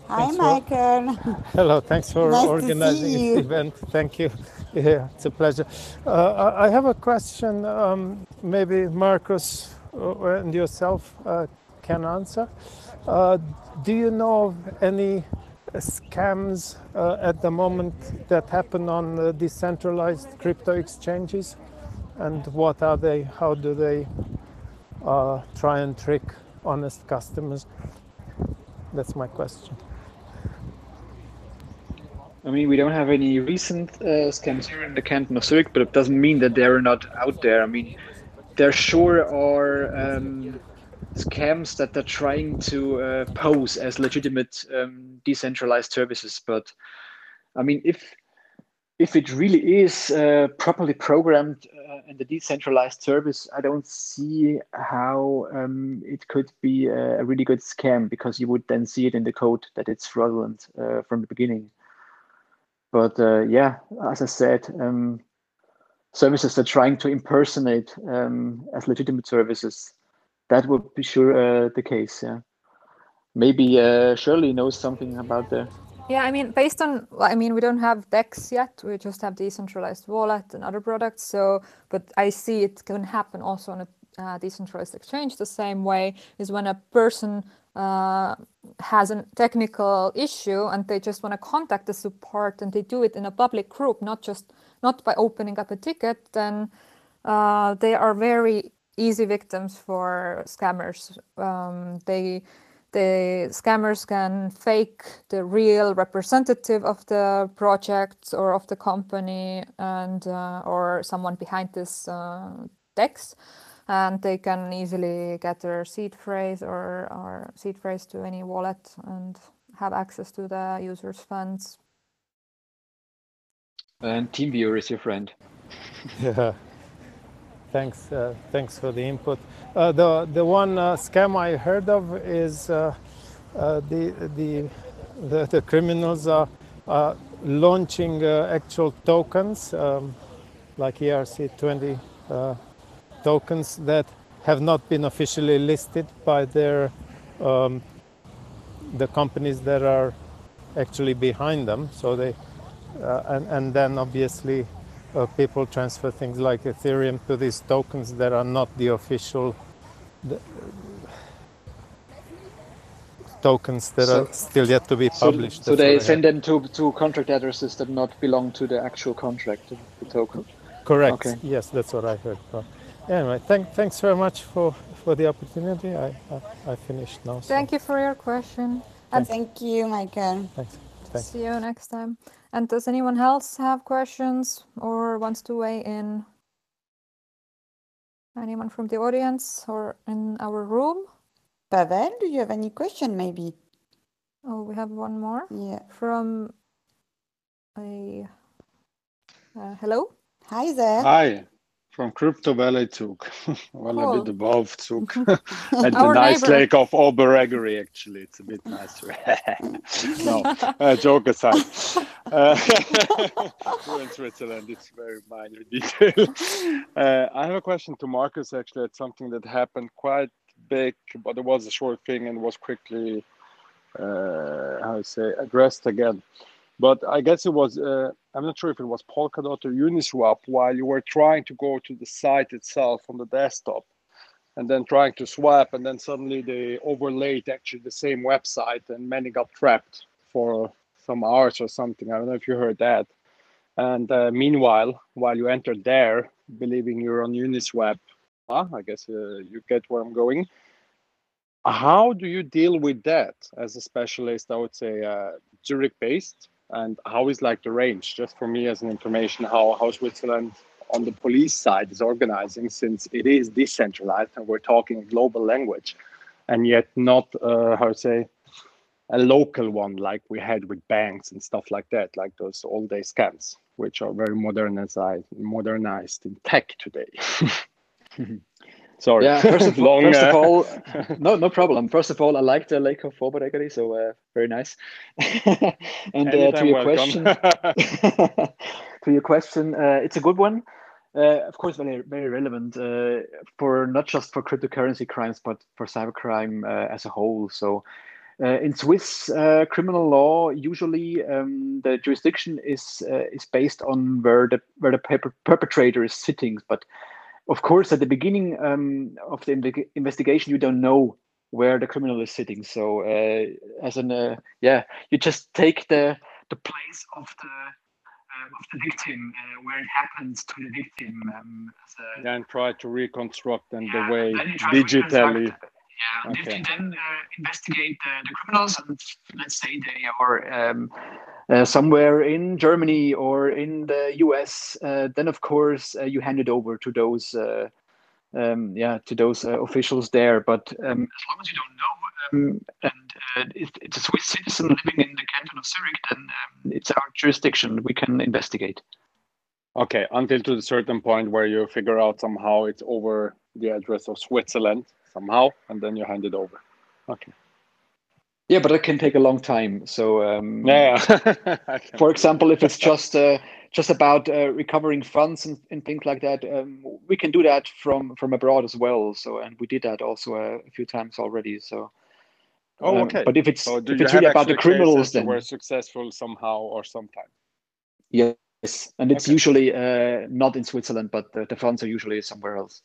hi, Michael. hello, thanks for nice organizing this event. Thank you. Yeah, it's a pleasure. Uh, I have a question. Um, maybe Markus uh, and yourself uh, can answer. Uh, do you know of any scams at the moment that happen on decentralized crypto exchanges? And what are they? How do they try and trick honest customers? That's my question. I mean, we don't have any recent uh, scams here in the canton of Zurich, but it doesn't mean that they're not out there. I mean, there sure are um, scams that they're trying to uh, pose as legitimate um, decentralized services. But I mean, if if it really is uh, properly programmed uh, in the decentralized service, I don't see how um, it could be a, really good scam because you would then see it in the code that it's fraudulent uh, from the beginning. But uh, yeah, as I said, um, services are trying to impersonate um, as legitimate services, that would be sure uh, the case. Yeah, maybe uh, Sirli knows something about the yeah, I mean, based on, I mean, we don't have DEX yet. We just have decentralized wallet and other products. So, but I see it can happen also on a uh, decentralized exchange the same way is when a person uh, has a technical issue and they just want to contact the support and they do it in a public group, not just not by opening up a ticket, then uh, they are very easy victims for scammers. Um, they the scammers can fake the real representative of the project or of the company and uh, or someone behind this uh, DEX and they can easily get their seed phrase or, or seed phrase to any wallet and have access to the user's funds. And TeamViewer is your friend. yeah. Thanks. Uh, thanks for the input. Uh, the the one uh, scam I heard of is uh, uh, the, the, the the criminals are launching uh, actual tokens um, like ERC20 tokens that have not been officially listed by their um, the companies that are actually behind them. So they and and then obviously Uh, people transfer things like Ethereum to these tokens that are not the official. The, tokens that So- are still yet to be published. so That's they send them to, to contract addresses that not belong to the actual contract, the token. Correct. Okay. Yes, that's what I heard. But anyway, thank, thanks very much for, for the opportunity. I, I, I finished now. so Thank you for your question. And Thank you, Michael. Thanks. Thanks. see you next time. And does anyone else have questions or wants to weigh in? Anyone from the audience or in our room? Pavel, do you have any question maybe? Oh, we have one more Yeah. from a. Uh, hello. Hi there. Hi, from Crypto Valley Zug. well, a bit above Zug. At the nice neighbor. lake of Oberägeri, actually. It's a bit nicer. no, uh, joke aside. Uh, we're in Switzerland, it's very minor detail. Uh, I have a question to Markus, actually. It's something that happened quite big, but it was a short thing and was quickly, uh, how to say, addressed again. But I guess it was, uh, I'm not sure if it was Polkadot or Uniswap while you were trying to go to the site itself on the desktop and then trying to swap, and then suddenly they overlaid actually the same website and many got trapped for some hours or something. I don't know if you heard that. And uh, meanwhile, while you entered there, believing you're on Uniswap, ah, I guess uh, you get where I'm going. How do you deal with that as a specialist? I would say uh, Zurich based, and how is like the range? Just for me as an information, how how Switzerland on the police side is organizing, since it is decentralized and we're talking global language, and yet not uh, how to say a local one like we had with banks and stuff like that, like those old day scams, which are very modernized modernized in tech today. Sorry. Yeah, first of, Long, first of uh, all, no, no problem. First of all, I like the Lake of Oberägeri, so uh, very nice. and uh, to your question, to your question, uh, it's a good one. Uh, of course, very very relevant uh, for not just for cryptocurrency crimes, but for cybercrime uh, as a whole. So, uh, in Swiss uh, criminal law, usually um, the jurisdiction is uh, is based on where the where the perp- perpetrator is sitting, but of course, at the beginning um, of the inve- investigation, you don't know where the criminal is sitting. So, uh, as an uh, yeah, you just take the the place of the um, of the victim, uh, where it happens to the victim. Um, as a, and try to reconstruct and yeah, the way then you to digitally. Reconstruct- Yeah, and if Okay. you then uh, investigate the, the criminals, and let's say they are um, uh, somewhere in Germany or in the US, uh, then of course uh, you hand it over to those, uh, um, yeah, to those uh, officials there. But um, as long as you don't know, um, and uh, it's a Swiss citizen living in the canton of Zurich, then um, it's our jurisdiction. We can investigate. Okay, until to a certain point where you figure out somehow it's over the address of Switzerland somehow, and then you hand it over. Okay. Yeah, but it can take a long time. So um, Yeah. yeah. I can for example, if it's just uh, just about uh, recovering funds and, and things like that, um, we can do that from from abroad as well. So, and we did that also a, a few times already. So, Oh, um, okay. but if it's So if it's really about the criminals, cases that then were successful somehow or sometime? yes, and it's Okay. usually uh, not in Switzerland, but the, the funds are usually somewhere else.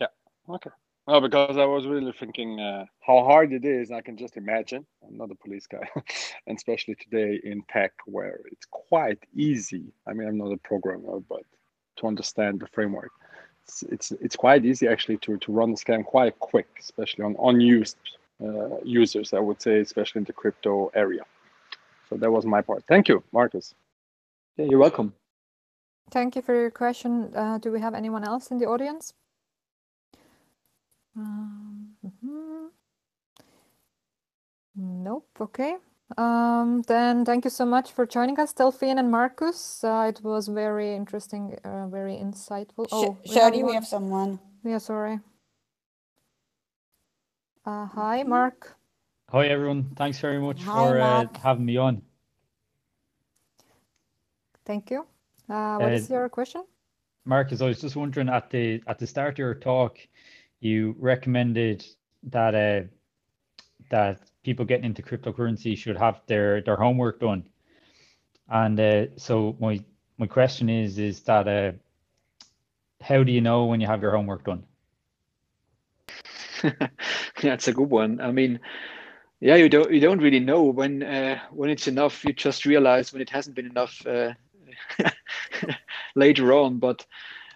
Yeah. Okay. No, because I was really thinking uh, how hard it is. I can just imagine. I'm not a police guy, and especially today in tech, where it's quite easy. I mean, I'm not a programmer, but to understand the framework, it's it's, it's quite easy actually to to run the scam quite quick, especially on unused uh, users. I would say, especially in the crypto area. So that was my part. Thank you, Markus. Yeah, you're welcome. Thank you for your question. Uh, do we have anyone else in the audience? Um. Nope. Okay. Um, then thank you so much for joining us, Delphine and Markus. Uh, it was very interesting, uh, very insightful. Sh- Oh, we have Shirley, we one. have someone. Yeah, sorry. Uh, hi, Mark. Hi everyone, thanks very much Hi, for uh, having me on. Thank you. Uh, what is Uh, your question? Markus, I was just wondering at the at the start of your talk, you recommended that uh, that people getting into cryptocurrency should have their their homework done. And uh, so my my question is is that uh, how do you know when you have your homework done? That's a good one. I mean, yeah you don't you don't really know when uh, when it's enough you just realize when it hasn't been enough uh, later on but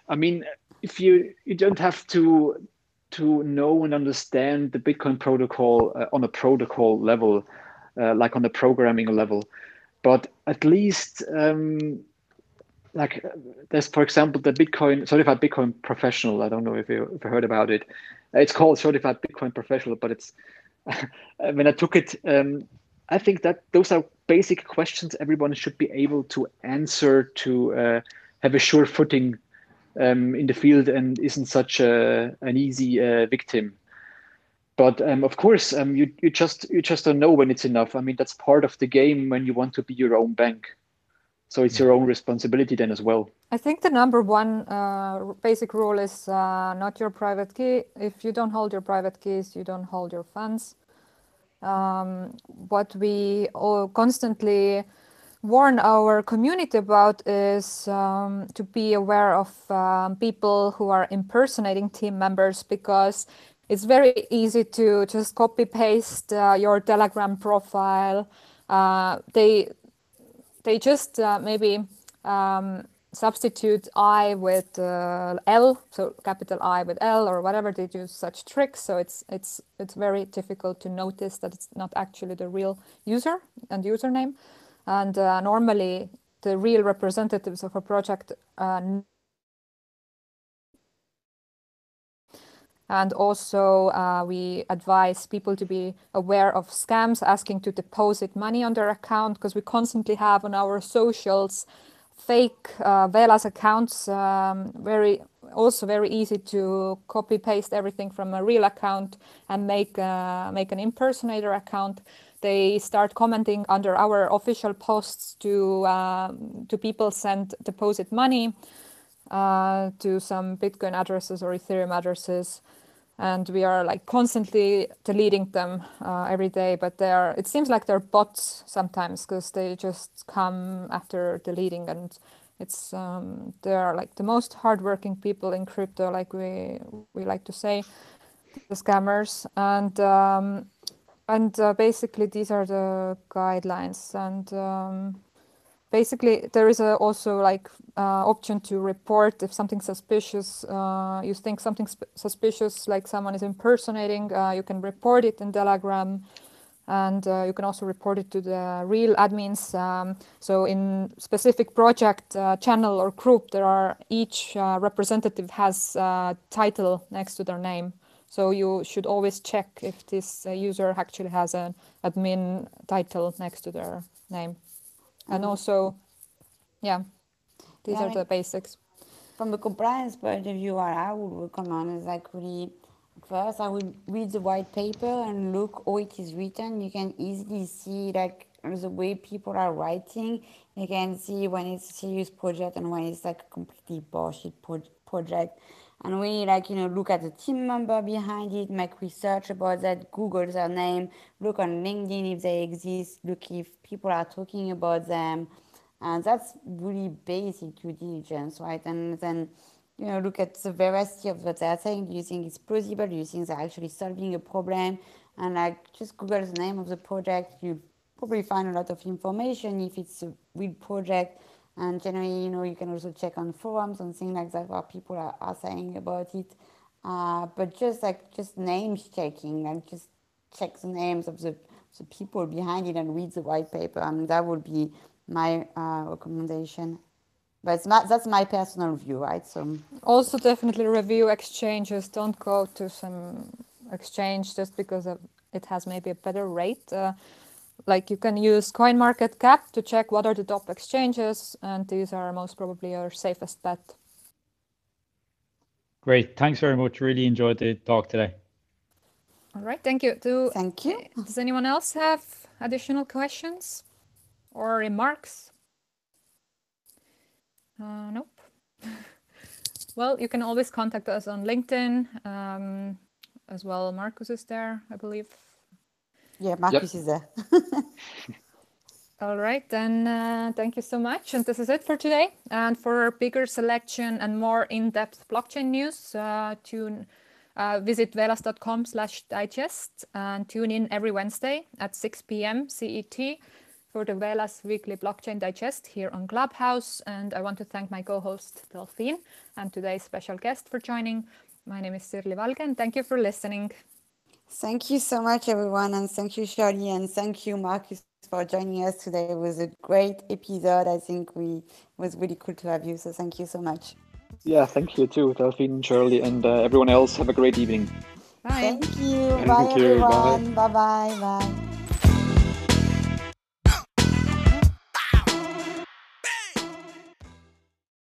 i mean if you you don't have to to know and understand the bitcoin protocol uh, on a protocol level uh, like on the programming level. But at least um, like there's for example the bitcoin certified bitcoin professional. I don't know if you, you heard about it. It's called certified bitcoin professional but it's when I took it, um, I think that those are basic questions everyone should be able to answer to uh, have a sure footing um, in the field and isn't such a, an easy uh, victim. But um, of course, um, you you just you just don't know when it's enough. I mean, that's part of the game when you want to be your own bank. So it's your own responsibility then as well. I think the number one uh, basic rule is uh, not your private key. If you don't hold your private keys, you don't hold your funds. Um, what we all constantly warn our community about is um, to be aware of um, people who are impersonating team members because it's very easy to just copy paste uh, your Telegram profile. Uh, they they just uh, maybe um, substitute I with uh, L, so capital I with L or whatever. They do such tricks, so it's it's it's very difficult to notice that it's not actually the real user and username. And uh, normally, the real representatives of a project uh, And also, uh, we advise people to be aware of scams asking to deposit money on their account because we constantly have on our socials fake uh, Velas accounts. Um, very also very easy to copy paste everything from a real account and make uh, make an impersonator account. They start commenting under our official posts to um, to people send deposit money uh, to some Bitcoin addresses or Ethereum addresses. And we are like constantly deleting them uh, every day. But they are it seems like they're bots sometimes because they just come after deleting. And it's um, they are like the most hardworking people in crypto like we we like to say the scammers. And um, and uh, basically these are the guidelines. And um, basically there is a also like uh, option to report if something suspicious uh, you think something suspicious like someone is impersonating uh, you can report it in telegram and uh, you can also report it to the real admins. Um, so in specific project uh, channel or group there are each representative has a title next to their name so you should always check if this user actually has an admin title next to their name. And mm. also yeah these yeah, are the basics. From the compliance point of view what i would recommend is like really first i would read the white paper and look how it is written. You can easily see like the way people are writing. You can see when it's a serious project and when it's like a completely bullshit pro- project and we like you know look at the team member behind it make research about that google their name look on linkedin if they exist look if people are talking about them. And that's really basic due diligence right? And then you know look at the veracity of what they're saying do you think it's plausible? Do you think they're actually solving a problem? And like just google the name of the project. You probably find a lot of information if it's a real project and generally, you know, you can also check on forums and things like that what people are, are saying about it. Uh, but just like just names checking, like just check the names of the, the people behind it and read the white paper. I mean, that would be my uh, recommendation. But it's not, that's my personal view, right? So also definitely review exchanges. Don't go to some exchange just because of, it has maybe a better rate. Uh, like you can use CoinMarketCap to check what are the top exchanges, and these are most probably your safest bet. Great. Thanks very much. Really enjoyed the talk today. All right. Thank you. Do, Thank you. Does anyone else have additional questions or remarks? Uh, nope. well, you can always contact us on LinkedIn. Um, as well, Markus is there, I believe. Yeah, Markus yep. is there. All right, then uh, thank you so much. And this is it for today. And for a bigger selection and more in depth blockchain news, uh, tune Uh, visit velas.com slash digest and tune in every Wednesday at 6 p.m. CET for the Velas Weekly Blockchain Digest here on Clubhouse. And I want to thank my co-host Delphine and today's special guest for joining. My name is Sirli Valgen. Thank you for listening. Thank you so much, everyone. And thank you, Sirli. And thank you, Markus, for joining us today. It was a great episode. I think we it was really cool to have you. So thank you so much. Yeah, thank you too, Delphine, Sirli, and uh, everyone else. Have a great evening. Bye. Thank you. Thank bye, you. Bye. everyone. Bye bye. Bye.